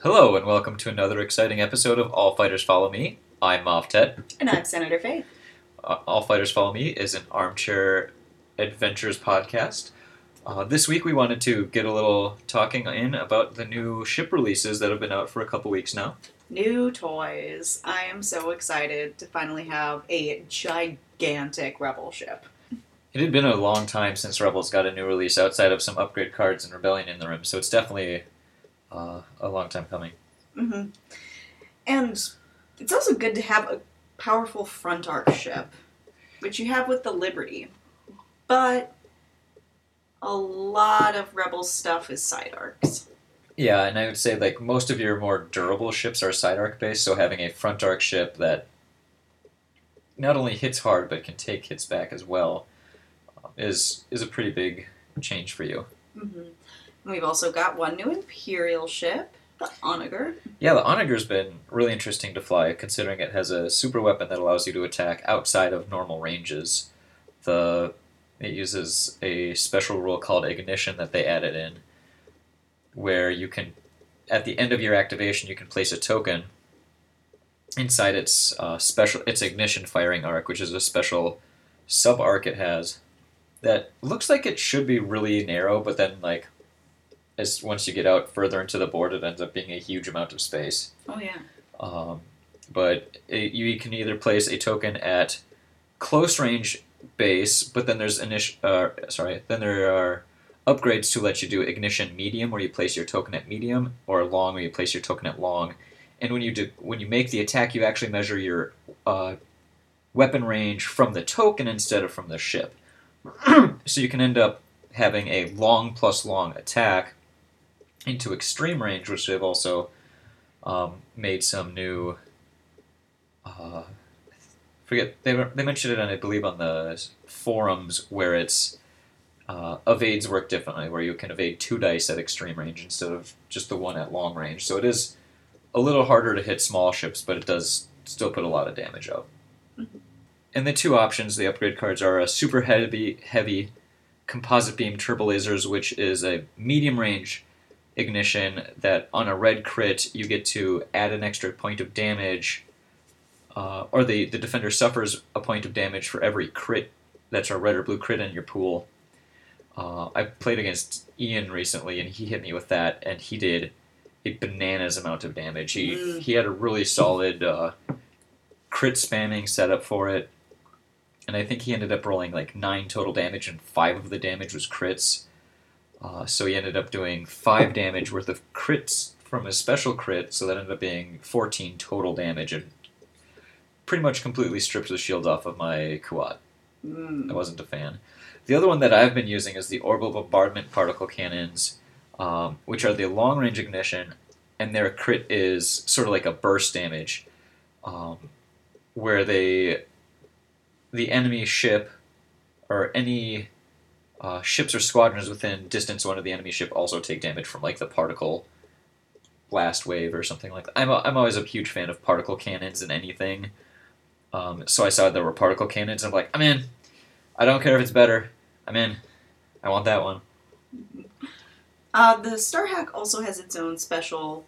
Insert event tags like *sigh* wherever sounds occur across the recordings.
Hello, and welcome to another exciting episode of All Fighters Follow Me. I'm Moff Ted. And I'm Senator Faith. Uh, All Fighters Follow Me is an armchair adventures podcast. Uh, this week we wanted to get a little talking in about the new ship releases that have been out for a couple weeks now. New toys. I am so excited to finally have a gigantic Rebel ship. It had been a long time since Rebels got a new release outside of some upgrade cards and Rebellion in the Rim, so it's definitely uh, a long time coming. Mm-hmm. And it's also good to have a powerful front arc ship, which you have with the Liberty. But a lot of Rebel stuff is side arcs. Yeah, and I would say like most of your more durable ships are side arc based, so having a front arc ship that not only hits hard but can take hits back as well uh, is is a pretty big change for you. Hmm We've also got one new Imperial ship, the Onager. Yeah, the Onager's been really interesting to fly, considering it has a super weapon that allows you to attack outside of normal ranges. The it uses a special rule called ignition that they added in, where you can, at the end of your activation, you can place a token inside its uh, special its ignition firing arc, which is a special sub arc it has that looks like it should be really narrow, but then like as once you get out further into the board, it ends up being a huge amount of space. Oh, yeah. Um, but it, you can either place a token at close range base, but then there's initial. Uh, sorry, then there are upgrades to let you do ignition medium, where you place your token at medium, or long, where you place your token at long. And when you do, when you make the attack, you actually measure your uh, weapon range from the token instead of from the ship. *clears throat* so you can end up having a long plus long attack into extreme range, which they've also um, made some new. Uh, forget they they mentioned it on I believe on the forums where it's uh, evades work differently, where you can evade two dice at extreme range instead of just the one at long range. So it is a little harder to hit small ships, but it does still put a lot of damage out. Mhm. And the two options, the upgrade cards are a super heavy heavy composite beam turbo lasers, which is a medium range ignition that on a red crit you get to add an extra point of damage uh, or the, the defender suffers a point of damage for every crit that's a red or blue crit in your pool. Uh, i played against ian recently and he hit me with that and he did a bananas amount of damage. He, Mm. he had a really solid uh, crit spamming setup for it and i think he ended up rolling like nine total damage and five of the damage was crits uh, so he ended up doing five damage worth of crits from his special crit, so that ended up being 14 total damage and pretty much completely stripped the shield off of my Kuat. I Mm. wasn't a fan. The other one that I've been using is the Orbital Bombardment Particle Cannons, um, which are the long range ignition, and their crit is sort of like a burst damage, um, where they, the enemy ship, or any uh, ships or squadrons within distance one of the enemy ship also take damage from like the particle blast wave or something like that. I'm, a, I'm always a huge fan of particle cannons and anything. Um, so I saw there were particle cannons, and I'm like, I'm in. I don't care if it's better. I'm in. I want that one. Uh, the Starhawk also has its own special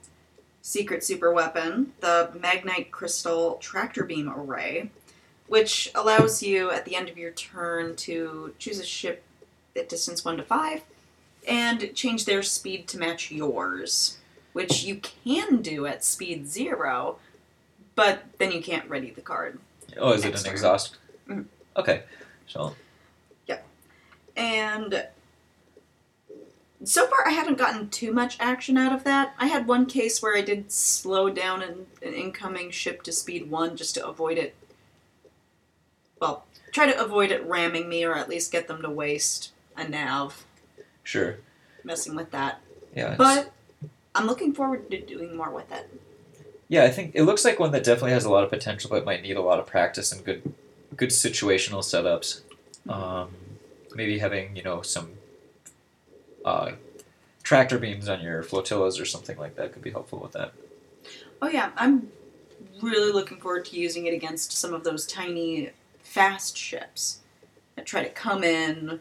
secret super weapon, the Magnite Crystal Tractor Beam Array, which allows you at the end of your turn to choose a ship at distance 1 to 5 and change their speed to match yours, which you can do at speed 0, but then you can't ready the card. Oh, is it an turn. exhaust? Mhm. Okay. So Yeah. And so far, I haven't gotten too much action out of that. I had one case where I did slow down an, an incoming ship to speed one just to avoid it. Well, try to avoid it ramming me, or at least get them to waste a nav sure. messing with that. Yeah. But I'm looking forward to doing more with it. Yeah, I think it looks like one that definitely has a lot of potential, but might need a lot of practice and good, good situational setups. Um, maybe having you know some uh, tractor beams on your flotillas or something like that could be helpful with that. Oh yeah, I'm really looking forward to using it against some of those tiny, fast ships that try to come in,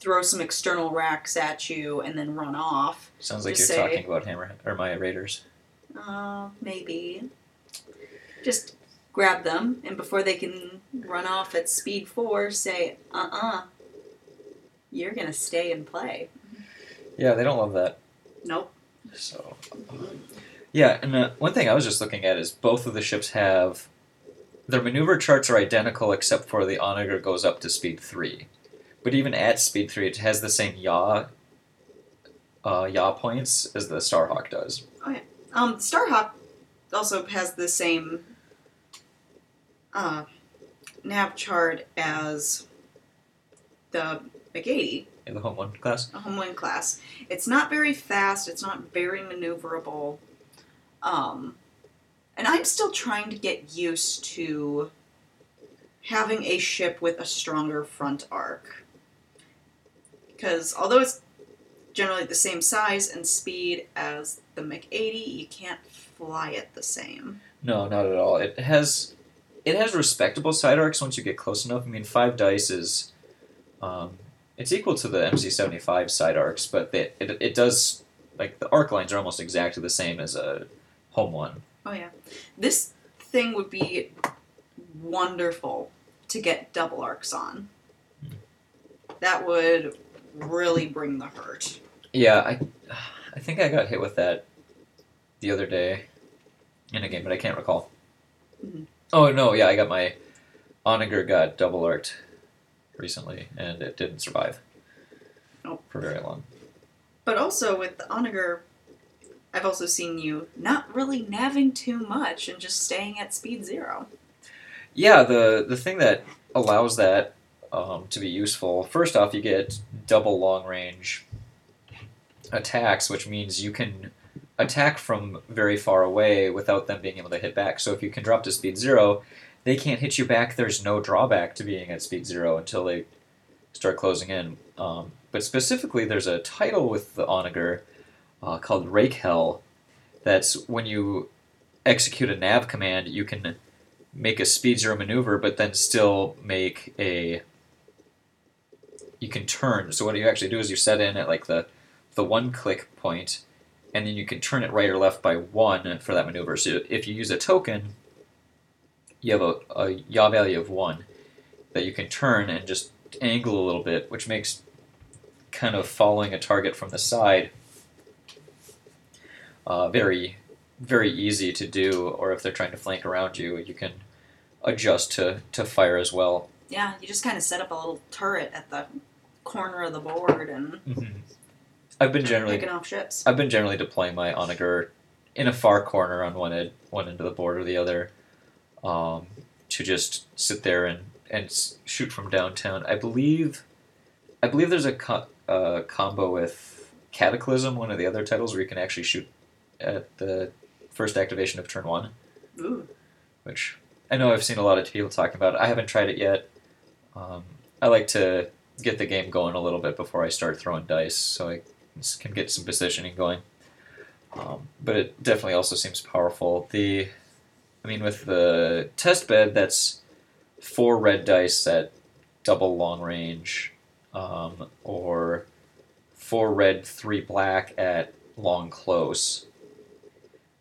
throw some external racks at you and then run off. Sounds like Just you're say- talking about Hammer or my Raiders. Uh, maybe. Just grab them, and before they can run off at speed four, say, uh uh you're gonna stay and play. Yeah, they don't love that. Nope. So, yeah, and uh, one thing I was just looking at is both of the ships have their maneuver charts are identical except for the Onager goes up to speed three, but even at speed three, it has the same yaw uh, yaw points as the Starhawk does. Um, Starhawk also has the same uh, nav chart as the MC80, In the home one class. a Home One class. It's not very fast. It's not very maneuverable. Um, and I'm still trying to get used to having a ship with a stronger front arc. Because although it's generally the same size and speed as the MC80, you can't fly it the same. No, not at all. It has it has respectable side arcs once you get close enough. I mean, five dice is um, it's equal to the MC75 side arcs, but it, it it does like the arc lines are almost exactly the same as a home one. Oh yeah, this thing would be wonderful to get double arcs on. That would really bring the hurt. Yeah, I I think I got hit with that the other day in a game, but I can't recall. Mhm. Oh no, yeah, I got my Onager got double arced recently, and it didn't survive Oh. for very long. But also with the Onager, I've also seen you not really naving too much and just staying at speed zero. Yeah, the the thing that allows that um, to be useful, first off, you get double long range attacks, which means you can attack from very far away without them being able to hit back. So if you can drop to speed zero, they can't hit you back. There's no drawback to being at speed zero until they start closing in. Um, but specifically, there's a title with the Onager uh, called Rake Hell. That's when you execute a nav command, you can make a speed zero maneuver, but then still make a. You can turn. So what you actually do is you set in at like the the one click point, and then you can turn it right or left by one for that maneuver. So if you use a token, you have a, a yaw value of one that you can turn and just angle a little bit, which makes kind of following a target from the side uh, very very easy to do. Or if they're trying to flank around you, you can adjust to, to fire as well. Yeah, you just kind of set up a little turret at the corner of the board and I've been generally picking off ships. I've been generally deploying my Onager in a far corner on one end, one end of the board or the other, um, to just sit there and, and shoot from downtown. I believe, I believe there's a co- uh, combo with Cataclysm, one of the other titles, where you can actually shoot at the first activation of turn one, Ooh. which I know I've seen a lot of people talking about. It. I haven't tried it yet. Um, I like to get the game going a little bit before I start throwing dice, so I can get some positioning going. Um, but it definitely also seems powerful. The, I mean, with the test bed, that's four red dice at double long range, um, or four red, three black at long close.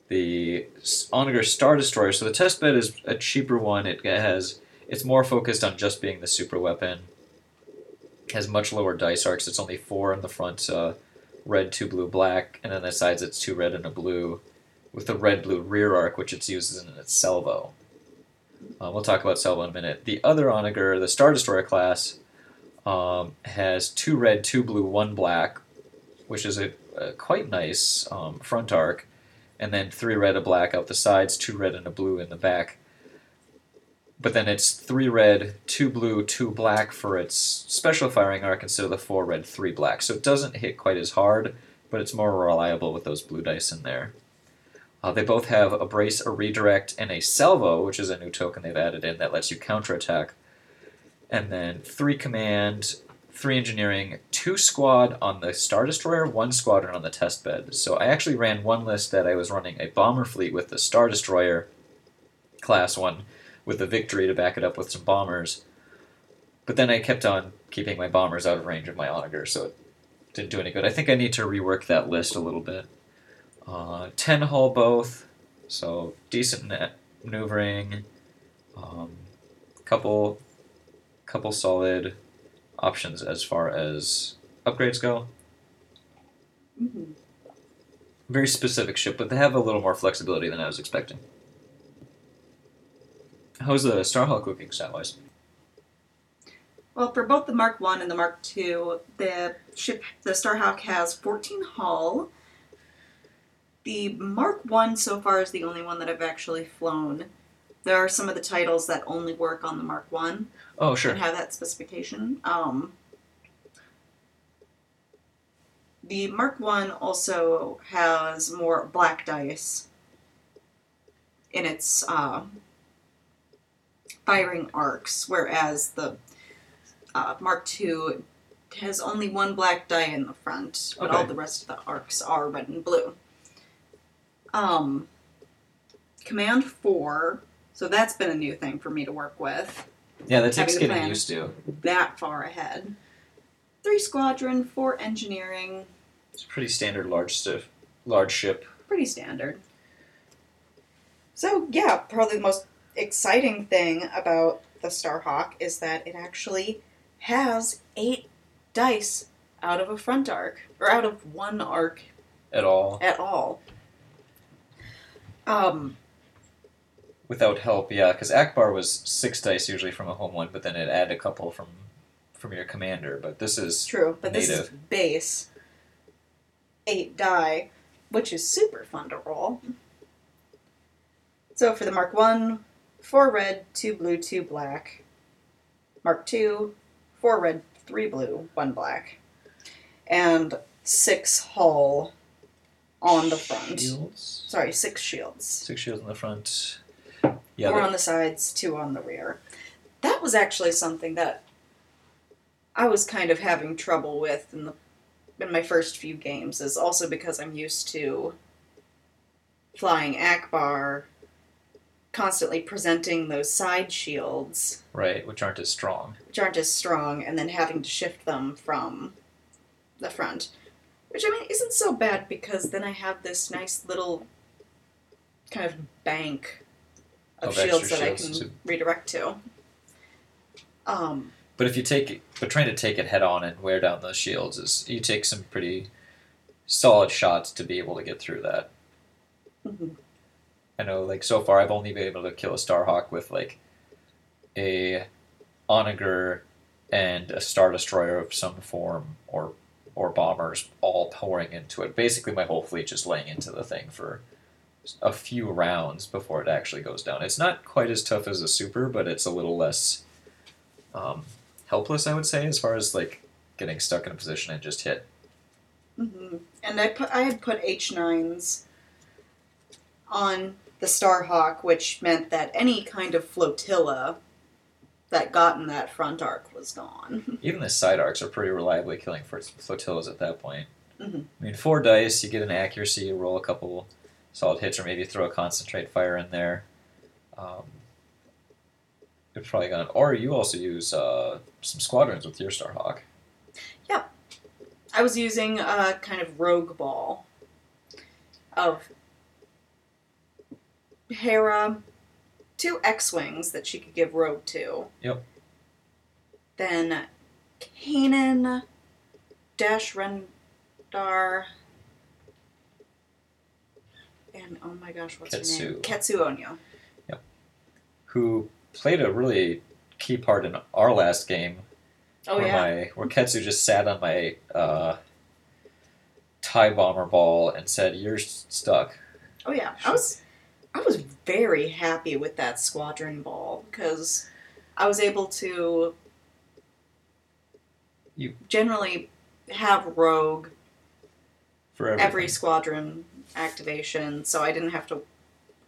The Onager Star Destroyer. So the test bed is a cheaper one. It has it's more focused on just being the super weapon. Has much lower dice arcs. It's only four in the front, uh, red, two blue, black, and then the sides it's two red and a blue, with the red blue rear arc, which it uses in its salvo. Uh, we'll talk about salvo in a minute. The other Onager, the Star Destroyer class, um, has two red, two blue, one black, which is a, a quite nice um, front arc and then three red, a black out the sides, two red and a blue in the back. But then it's three red, two blue, two black for its special firing arc instead of the four red, three black. So it doesn't hit quite as hard, but it's more reliable with those blue dice in there. Uh, they both have a brace, a redirect, and a salvo, which is a new token they've added in that lets you counterattack. And then three command, three engineering, two squad on the Star Destroyer, one squadron on the test bed. So I actually ran one list that I was running a bomber fleet with the Star Destroyer class one, with the Victory to back it up with some bombers. but then I kept on keeping my bombers out of range of my onager, so it didn't do any good. I think I need to rework that list a little bit. Uh, ten hull both, so decent maneuvering. Um, couple, couple solid options as far as upgrades go. Mhm. Very specific ship, but they have a little more flexibility than I was expecting. How's the Starhawk looking stat wise? Well, for both the Mark One and the Mark Two, the ship, the Starhawk has 14 hull. The Mark One so far is the only one that I've actually flown. There are some of the titles that only work on the Mark One Oh, sure. and have that specification. Um, the Mark One also has more black dice in its uh, firing arcs, whereas the uh, Mark II has only one black die in the front, but all the rest of the arcs are red and blue. Um, Command Four, so that's been a new thing for me to work with Yeah, that takes Having a getting plan. used to. that far ahead. Three squadron, four engineering, It's a pretty standard large stiff, large ship. pretty standard. So yeah, probably the most exciting thing about the Starhawk is that it actually has eight dice out of a front arc, or out of one arc at all at all. Um, without help. Yeah, because Ackbar was six dice usually from a home one, but then it added a couple from from your commander. But this is true, but this is base eight die, which is super fun to roll. So for the Mark One, four red, two blue, two black. Mark Two, four red, three blue, one black, and six hull on the front. Shields. Sorry, six shields. Six shields on the front. Yeah, four on the sides, two on the rear. That was actually something that I was kind of having trouble with in the in my first few games, is also because I'm used to flying Ackbar, constantly presenting those side shields, right, which aren't as strong. which aren't as strong, and then having to shift them from the front. Which I mean isn't so bad because then I have this nice little kind of bank of, Of shields that I can to- redirect to. Um, But if you take, it, but trying to take it head on and wear down those shields is you take some pretty solid shots to be able to get through that. mhm. I know, like so far, I've only been able to kill a Starhawk with like a onager and a star destroyer of some form, or or bombers all pouring into it. Basically, my whole fleet just laying into the thing for a few rounds before it actually goes down. It's not quite as tough as a super, but it's a little less um, helpless, I would say, as far as like getting stuck in a position and just hit. Mhm. And I put I had put H nines on the Starhawk, which meant that any kind of flotilla that got in that front arc was gone. *laughs* Even the side arcs are pretty reliably killing for flotillas at that point. Mhm. I mean, four dice, you get an accuracy, you roll a couple solid hits, or maybe throw a concentrate fire in there. Um, it's probably gonna. Or you also use uh, some squadrons with your Starhawk. Yeah. I was using a kind of rogue ball of Hera, two X Wings that she could give rogue to. Yep. Then Kanan, Dash Rendar, and oh my gosh, what's her name? Ketsu. Ketsu Onyo. Yep. Who played a really key part in our last game Oh where yeah. my where Ketsu just sat on my uh, tie bomber ball and said, "You're stuck." Oh yeah, I was I was very happy with that squadron ball because I was able to You- generally have rogue For everything. every squadron activation, so I didn't have to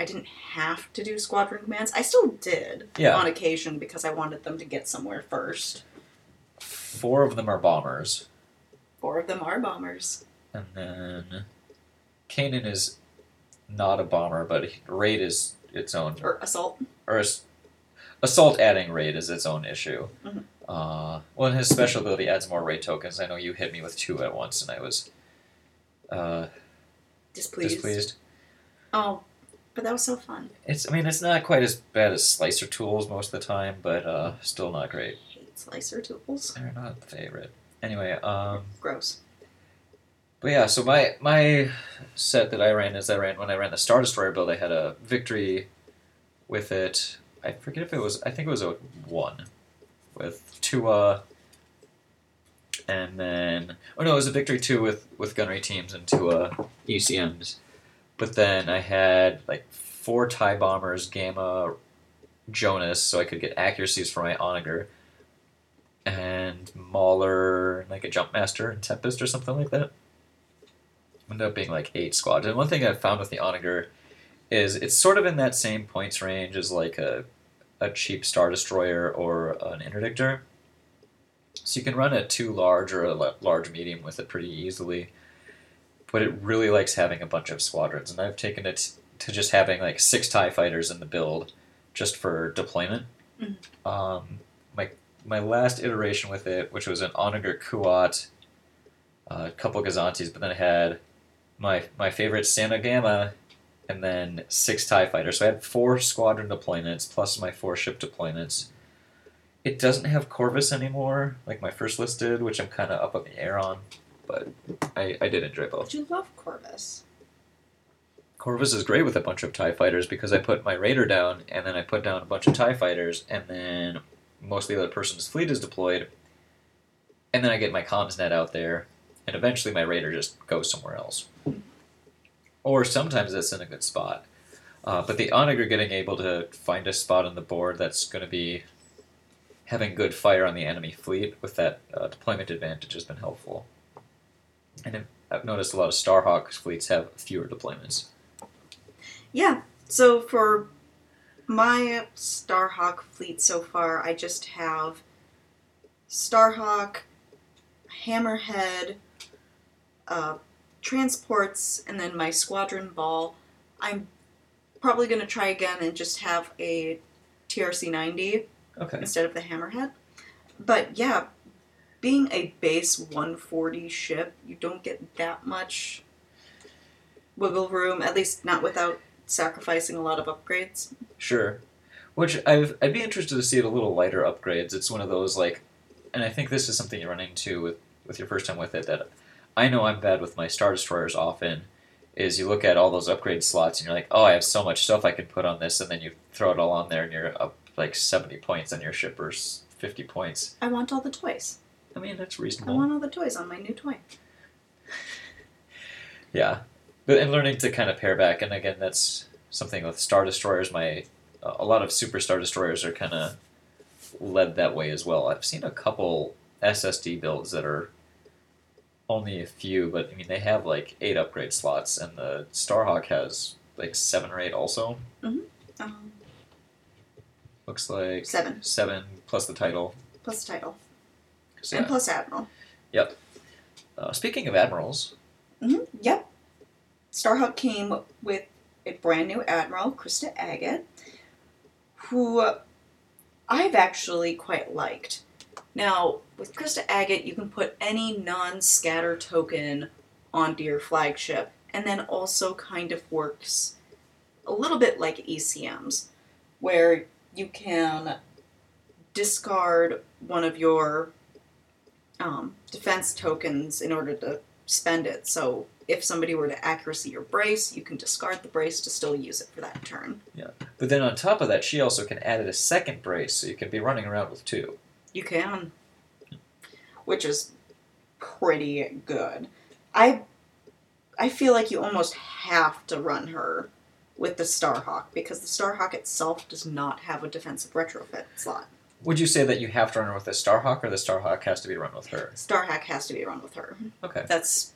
I didn't have to do squadron commands. I still did Yeah. on occasion because I wanted them to get somewhere first. Four of them are bombers, Four of them are bombers. and then Kanan is not a bomber, but raid is its own Or assault. or assault adding raid is its own issue. Mhm. Uh, well, and his special ability adds more ray tokens. I know you hit me with two at once, and I was uh, Displeased. displeased. Oh, but that was so fun. It's, I mean, it's not quite as bad as slicer tools most of the time, but uh, still not great. hate slicer tools. They're not the favorite. Anyway, um, Gross. But yeah, so my my set that I ran is I ran when I ran the Star Destroyer build. I had a victory with it. I forget if it was. I think it was a one with Tua, and then oh no, it was a victory two with with gunnery teams and Tua ECMs. But then I had like four tie bombers, Gamma, Jonus, so I could get accuracies for my Onager, and Mauler, like a Jumpmaster and Tempest or something like that. Ended up being like eight squads. And one thing I found with the Onager is it's sort of in that same points range as like a a cheap Star Destroyer or an Interdictor. So you can run a two large or a large medium with it pretty easily. But it really likes having a bunch of squadrons, and I've taken it to just having like six Tie Fighters in the build, just for deployment. Mhm. Um, my my last iteration with it, which was an Onager Kuat, a couple Gozantis, but then I had my my favorite Santa Gamma, and then six Tie Fighters. So I had four squadron deployments plus my four ship deployments. It doesn't have Corvus anymore, like my first list did, which I'm kind of up in the air on, but I, I did enjoy both. But you love Corvus. Corvus is great with a bunch of TIE fighters because I put my Raider down and then I put down a bunch of TIE fighters and then most of the other person's fleet is deployed. And then I get my comms net out there and eventually my Raider just goes somewhere else. Or sometimes it's in a good spot. Uh, but the Onager getting able to find a spot on the board that's going to be having good fire on the enemy fleet with that uh, deployment advantage has been helpful. And I've noticed a lot of Starhawk fleets have fewer deployments. Yeah. So for my Starhawk fleet so far, I just have Starhawk, Hammerhead, uh, transports, and then my squadron ball. I'm probably going to try again and just have a TRC 90 Okay. instead of the Hammerhead. But yeah, being a base 140 ship, you don't get that much wiggle room, at least not without sacrificing a lot of upgrades. Sure. Which I've, I'd be interested to see it a little lighter upgrades. It's one of those like, and I think this is something you run into with with your first time with it that I know I'm bad with my star destroyers often. Is you look at all those upgrade slots and you're like, oh, I have so much stuff I can put on this, and then you throw it all on there and you're up like 70 points on your ship or 50 points. I want all the toys. I mean, that's reasonable. I want all the toys on my new toy. *laughs* Yeah, but and learning to kind of pair back, and again, that's something with star destroyers. My a lot of super star destroyers are kind of led that way as well. I've seen a couple SSD builds that are only a few, but I mean they have like eight upgrade slots, and the Starhawk has like seven or eight also. Um, Looks like seven seven plus the title. plus the title and yeah. plus admiral. Uh, speaking of admirals, hmm Yep. Starhawk came with a brand new admiral, Krista Agate, who I've actually quite liked. Now, with Krista Agate, you can put any non scatter token onto your flagship, and then also kind of works a little bit like ECMs, where you can discard one of your um, defense tokens in order to spend it. So if somebody were to accuracy your brace, you can discard the brace to still use it for that turn. Yeah. But then on top of that, she also can add it a second brace, so you can be running around with two. You can, which is pretty good. I I feel like you almost have to run her with the Starhawk because the Starhawk itself does not have a defensive retrofit slot. Would you say that you have to run her with the Starhawk, or the Starhawk has to be run with her? Starhawk has to be run with her. Okay. That's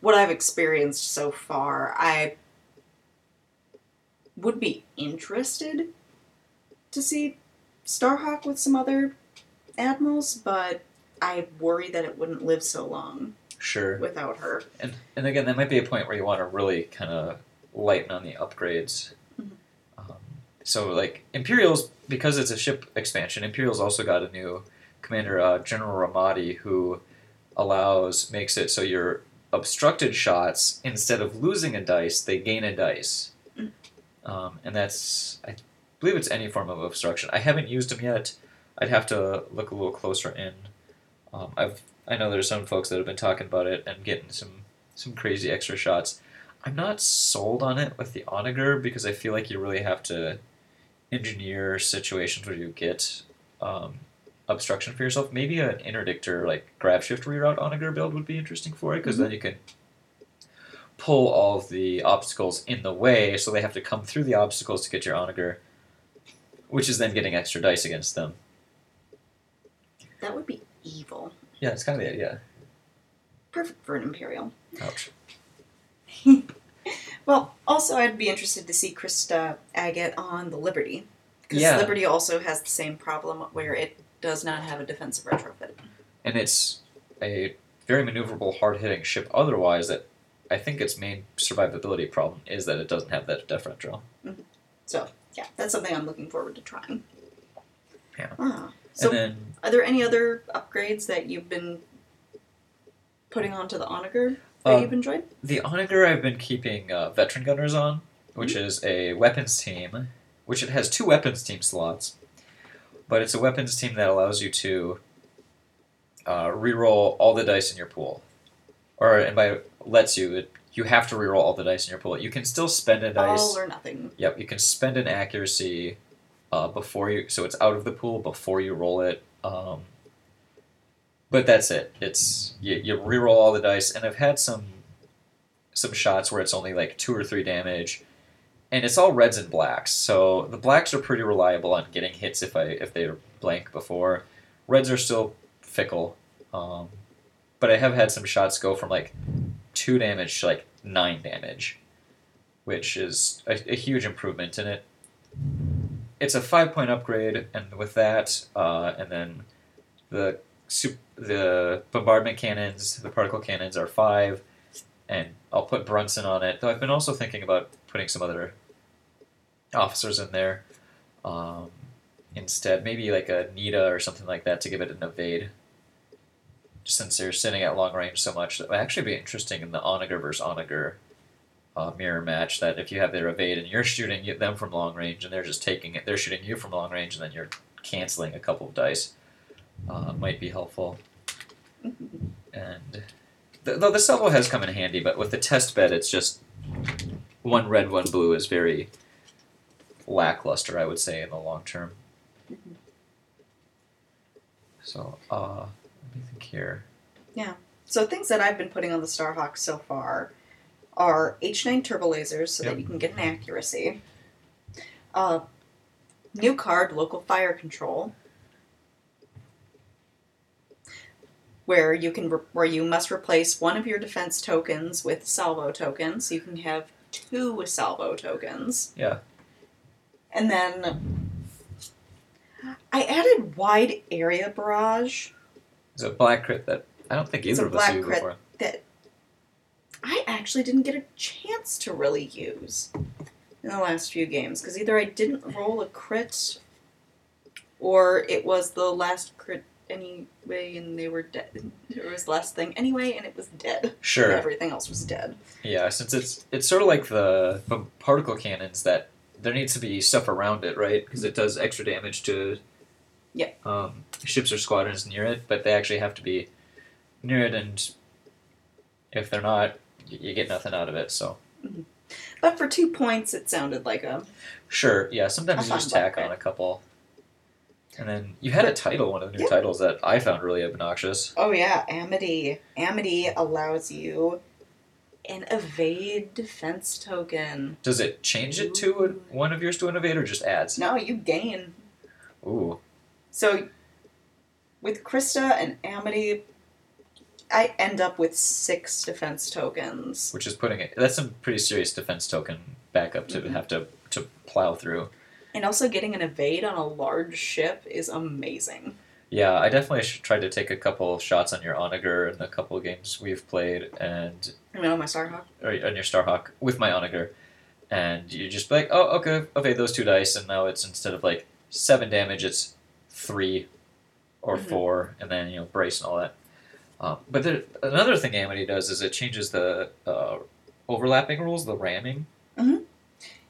what I've experienced so far. I would be interested to see Starhawk with some other admirals, but I worry that it wouldn't live so long Sure. without her. And and again, that might be a point where you want to really kind of lighten on the upgrades. Mhm. Um, so like Imperials because it's a ship expansion. Imperials also got a new commander, uh, General Romodi, who allows makes it so your obstructed shots instead of losing a dice, they gain a dice, Mm. um, and that's I believe it's any form of obstruction. I haven't used them yet. I'd have to look a little closer in. Um, I've I know there's some folks that have been talking about it and getting some some crazy extra shots. I'm not sold on it with the onager because I feel like you really have to engineer situations where you get um, obstruction for yourself. Maybe an interdictor like grab shift reroute onager build would be interesting for it because then you can pull all of the obstacles in the way, so they have to come through the obstacles to get your onager, which is then getting extra dice against them. That would be evil. Yeah, it's kind of the idea. Perfect for an Imperial. Ouch. *laughs* Well, also, I'd be interested to see Krista Agate on the Liberty. Because Yeah. Liberty also has the same problem where it does not have a defensive retrofit. and it's a very maneuverable, hard hitting ship. Otherwise, that I think its main survivability problem is that it doesn't have that def retro. Mm-hmm. So, yeah, that's something I'm looking forward to trying. Yeah. Ah. So, and then are there any other upgrades that you've been putting onto the Onager that Um, you've enjoyed? the Onager, I've been keeping uh, veteran gunners on, which is a weapons team, which it has two weapons team slots, but it's a weapons team that allows you to uh, reroll all the dice in your pool, or and by lets you, it, you have to reroll all the dice in your pool. You can still spend a dice. All or nothing. Yep, you can spend an accuracy uh, before you, so it's out of the pool before you roll it. Um, but that's it. It's you, you reroll all the dice, and I've had some some shots where it's only like two or three damage, and it's all reds and blacks. So the blacks are pretty reliable on getting hits if I if they're blank before. Reds are still fickle, um, but I have had some shots go from like two damage to like nine damage which is a, a huge improvement in it. It's a five point upgrade, and with that, uh, and then the sup- the bombardment cannons, the particle cannons are five, and I'll put Brunson on it. Though I've been also thinking about putting some other officers in there um, instead, maybe like a Nita or something like that to give it an evade. Since they're sitting at long range so much, that would actually be interesting in the Onager versus Onager uh, mirror match that if you have their evade and you're shooting them from long range and they're just taking it, they're shooting you from long range and then you're canceling a couple of dice, uh, might be helpful. And th- though the salvo has come in handy, but with the test bed, it's just one red, one blue is very lackluster, I would say, in the long term. So, uh, me think here. Yeah. So things that I've been putting on the Starhawk so far are H9 turbo lasers so Yep. that you can get an accuracy. Uh, new card, local fire control, where you can re- where you must replace one of your defense tokens with salvo tokens. so you can have two salvo tokens. Yeah. And then I added wide area barrage. It's a black crit that I don't think either of us black used crit. before. that I actually didn't get a chance to really use in the last few games because either I didn't roll a crit or it was the last crit anyway and they were dead. *laughs* There was the last thing anyway and it was dead. Sure. Everything else was dead. Yeah, since it's it's sort of like the, the particle cannons that there needs to be stuff around it, right? Because it does extra damage to Yeah. um, ships or squadrons near it, but they actually have to be near it, and if they're not, y- you get nothing out of it. So But for two points, it sounded like a. sure, yeah. Sometimes you just tack on a couple, and then you had a title, one of the new Yeah. titles that I found really obnoxious. Oh yeah, Amity. Amity allows you an evade defense token. Does it change it to a, one of yours to an evade, or just adds? No, you gain Ooh, So with Krista and Amity, I end up with six defense tokens. which is putting it. That's some pretty serious defense token backup to Mhm. have to to plow through. And also getting an evade on a large ship is amazing. Yeah, I definitely tried to take a couple shots on your Onager in the couple games we've played, and I mean, on my Starhawk. or on your Starhawk with my Onager, and you just be like, oh, okay, okay, those two dice, and now it's instead of like seven damage, it's three or Mhm. four, and then you know brace and all that. Um, but there, another thing Amity does is it changes the uh, overlapping rules, the ramming.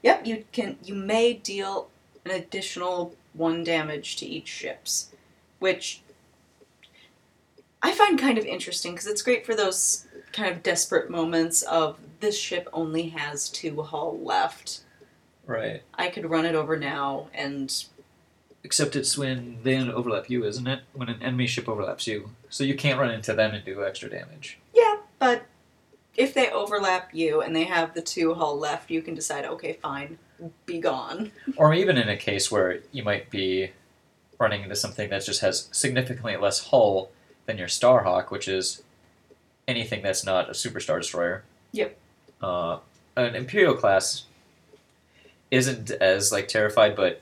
Yep, you can. You may deal an additional one damage to each ships, which I find kind of interesting because it's great for those kind of desperate moments of this ship only has two hull left. Right. I could run it over now, and Except it's when they overlap you, isn't it? When an enemy ship overlaps you, so you can't run into them and do extra damage. yeah, but if they overlap you and they have the two hull left, you can decide, okay, fine, be gone. *laughs* Or even in a case where you might be running into something that just has significantly less hull than your Starhawk, which is anything that's not a superstar destroyer. Yep. Uh, an Imperial class isn't as like terrified, but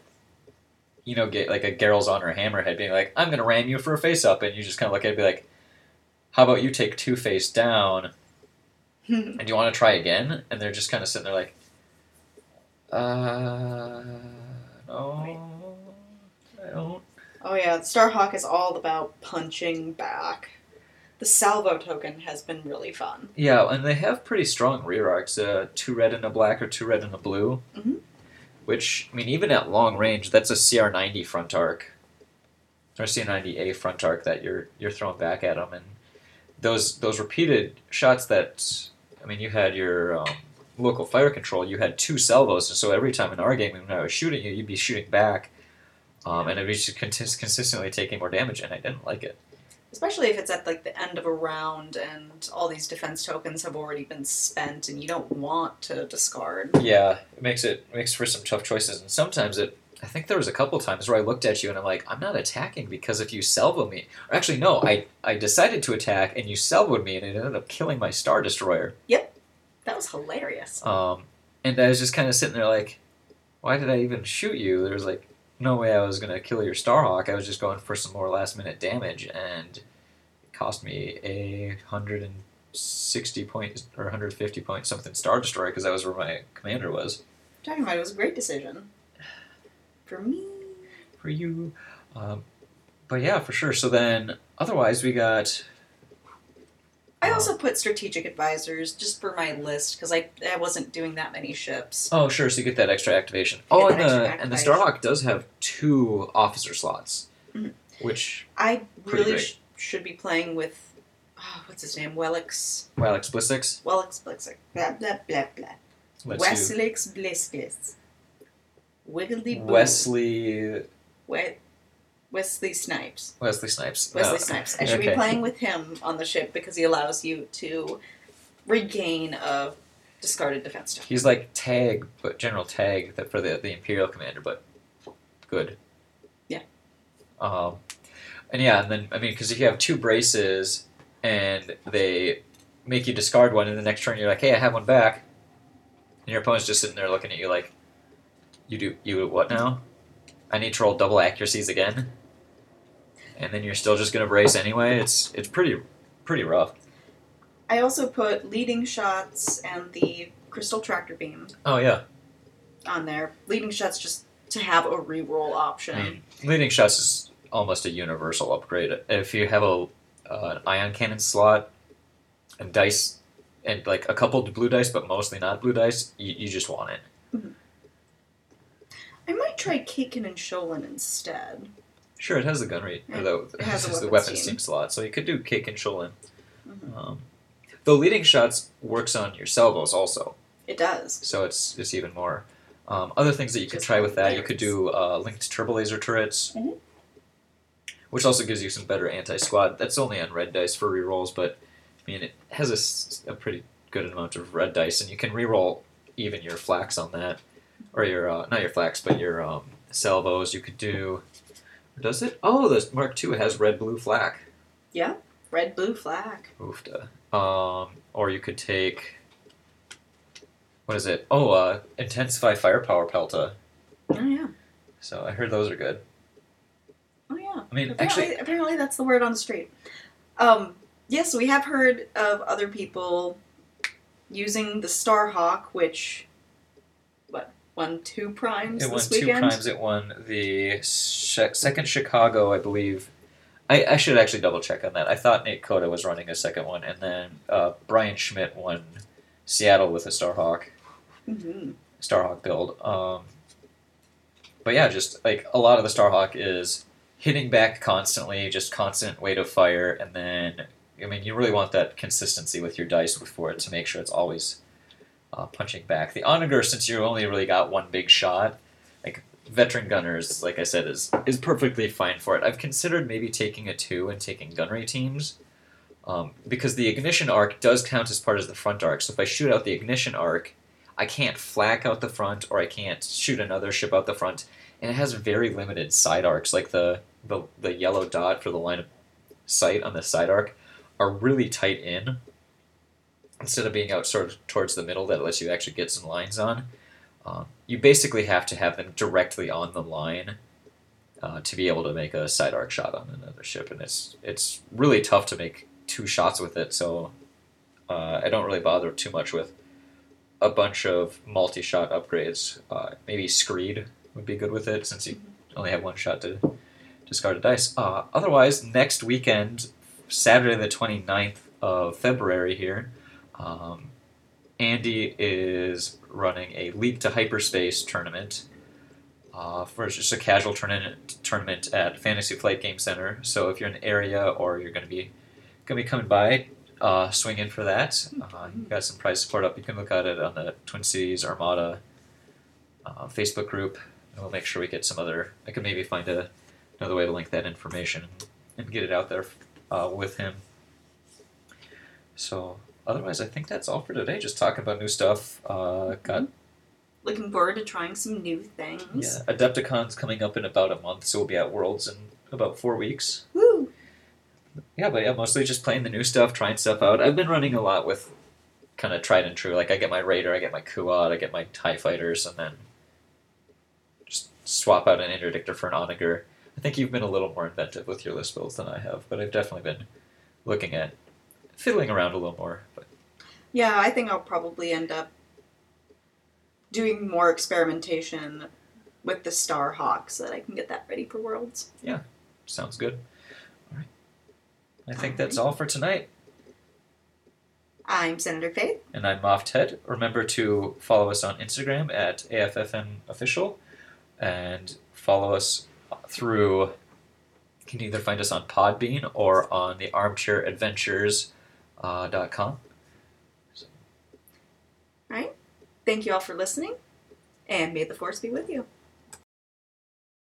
you know, get like a Geral's on or Hammerhead being like, "I'm gonna ram you for a face up," and you just kind of look at it and be like, "How about you take two face down?" *laughs* and do you want to try again? And they're just kind of sitting there like, uh, no, I don't. Oh yeah, Starhawk is all about punching back. The salvo token has been really fun. Yeah, and they have pretty strong rear arcs, uh, two red and a black or two red and a blue. Mhm. Which, I mean, even at long range, that's a CR90 front arc. Or CR90A front arc that you're you're throwing back at them. And those those repeated shots that, I mean, you had your um, local fire control, you had two salvos, and so every time in our game when I was shooting you, you'd be shooting back. Um, and it'd be just consistently taking more damage, and I didn't like it. Especially if it's at like the end of a round and all these defense tokens have already been spent and you don't want to discard. Yeah, it makes it it makes for some tough choices, and sometimes it. I think there was a couple times where I looked at you and I'm like, I'm not attacking because if you salvo me, or actually no, I I decided to attack and you salvoed me and it ended up killing my star destroyer. Yep, that was hilarious. Um, and I was just kind of sitting there like, why did I even shoot you? There was like no way I was gonna kill your Starhawk. I was just going for some more last minute damage, and it cost me a hundred and sixty point or hundred fifty point something star destroyer because that was where my commander was. Talking about it was a great decision. For me. for you. Um, but yeah, for sure. So then, otherwise, we got. I also put strategic advisors just for my list because I, I wasn't doing that many ships. Oh, sure. So you get that extra activation. Oh, and the extra and the. Starhawk does have two officer slots, Mhm. which I really sh- should be playing with. Oh, what's his name? Wellix. well, Explicix Wellix Blixix. Blah, blah, blah, blah. Weslix Bliskus. Wiggledy Wesley We- Wesley Snipes. Wesley Snipes. Wesley No. Snipes. I should be playing with him on the ship because he allows you to regain a discarded defense token. He's like Tagge, but general Tagge that for the the Imperial commander, but good. Yeah. Um, and yeah, and then I mean, because if you have two braces and they make you discard one, and the next turn you're like, hey, I have one back, and your opponent's just sitting there looking at you like, you do you do what now? I need to roll double accuracies again, and then you're still just gonna brace anyway. It's it's pretty pretty rough. I also put leading shots and the crystal tractor beam Oh yeah. on there. Leading shots just to have a reroll option. Mean, leading shots is almost a universal upgrade. If you have a uh, an ion cannon slot and dice and like a couple blue dice, but mostly not blue dice, you, you just want it. I might try Caitken and Shollan instead. Sure, it has the gun rate, the, it has a the weapons team. team slot, so you could do kick and Shollan. Mhm. Um, though leading shots works on your salvos also, It does. so it's it's even more. Um, other things that you could Just try with that, you could do uh, linked turbo laser turrets, Mhm. which also gives you some better anti squad. That's only on red dice for rerolls, but I mean it has a pretty good amount of red dice, and you can reroll even your flax on that, or your uh, not your flax, but your um, salvos. You could do. Does it? Oh, the Mark II has red blue flak. Yeah, red, blue, flak. Oofta. Um, or you could take. What is it? Oh, uh, intensify firepower pelta. Oh yeah. So I heard those are good. Oh yeah. I mean, Apparently, actually, apparently that's the word on the street. Um, yes, we have heard of other people using the Starhawk, which won two primes It won this two primes. It won the second Chicago, I believe. I, I should actually double check on that. I thought Nate Coda was running a second one, and then uh, Brian Schmidt won Seattle with a Starhawk. Mhm. Starhawk build. Um, but yeah, just like a lot of the Starhawk is hitting back constantly, just constant weight of fire, and then I mean you really want that consistency with your dice before it to make sure it's always uh, punching back. The Onager, since you only really got one big shot, like veteran gunners, like I said, is is perfectly fine for it. I've considered maybe taking a two and taking gunnery teams. Um, because the ignition arc does count as part of the front arc. So if I shoot out the ignition arc, I can't flak out the front or I can't shoot another ship out the front. And it has very limited side arcs, like the, the, the yellow dot for the line of sight on the side arc are really tight in. Instead of being out sort of towards the middle, that lets you actually get some lines on. Um, you basically have to have them directly on the line uh, to be able to make a side arc shot on another ship, and it's it's really tough to make two shots with it. So uh, I don't really bother too much with a bunch of multi-shot upgrades. Uh, maybe Screed would be good with it since you only have one shot to discard a dice. Uh, otherwise, next weekend, Saturday the 29th of February here, um, Andy is running a Leap to Hyperspace tournament. Uh, for just a casual tournament tournament at Fantasy Flight Game Center. So if you're in the area or you're going to be going to be coming by, uh, swing in for that. Uh, you've got some prize support up. You can look at it on the Twin Cities Armada uh, Facebook group. And we'll make sure we get some other. I could maybe find a, another way to link that information and get it out there uh, with him. So otherwise, I think that's all for today. Just talking about new stuff. Uh, got Looking forward to trying some new things. yeah, Adepticon's coming up in about a month, so we'll be at Worlds in about four weeks. Woo! Yeah, but yeah, mostly just playing the new stuff, trying stuff out. I've been running a lot with kind of tried and true. Like I get my Raider, I get my Kuat, I get my Tie Fighters, and then just swap out an Interdictor for an Onager. I think you've been a little more inventive with your list builds than I have, but I've definitely been looking at fiddling around a little more. Yeah, I think I'll probably end up doing more experimentation with the Starhawk so that I can get that ready for Worlds. Yeah, sounds good. All right. I think that's all for tonight. I'm Senator Faith. And I'm Moff Ted. Remember to follow us on Instagram at AFFM Official and follow us through. You can either find us on Podbean or on the armchairadventures.com. Uh, dot com. Thank you all for listening, and may the Force be with you.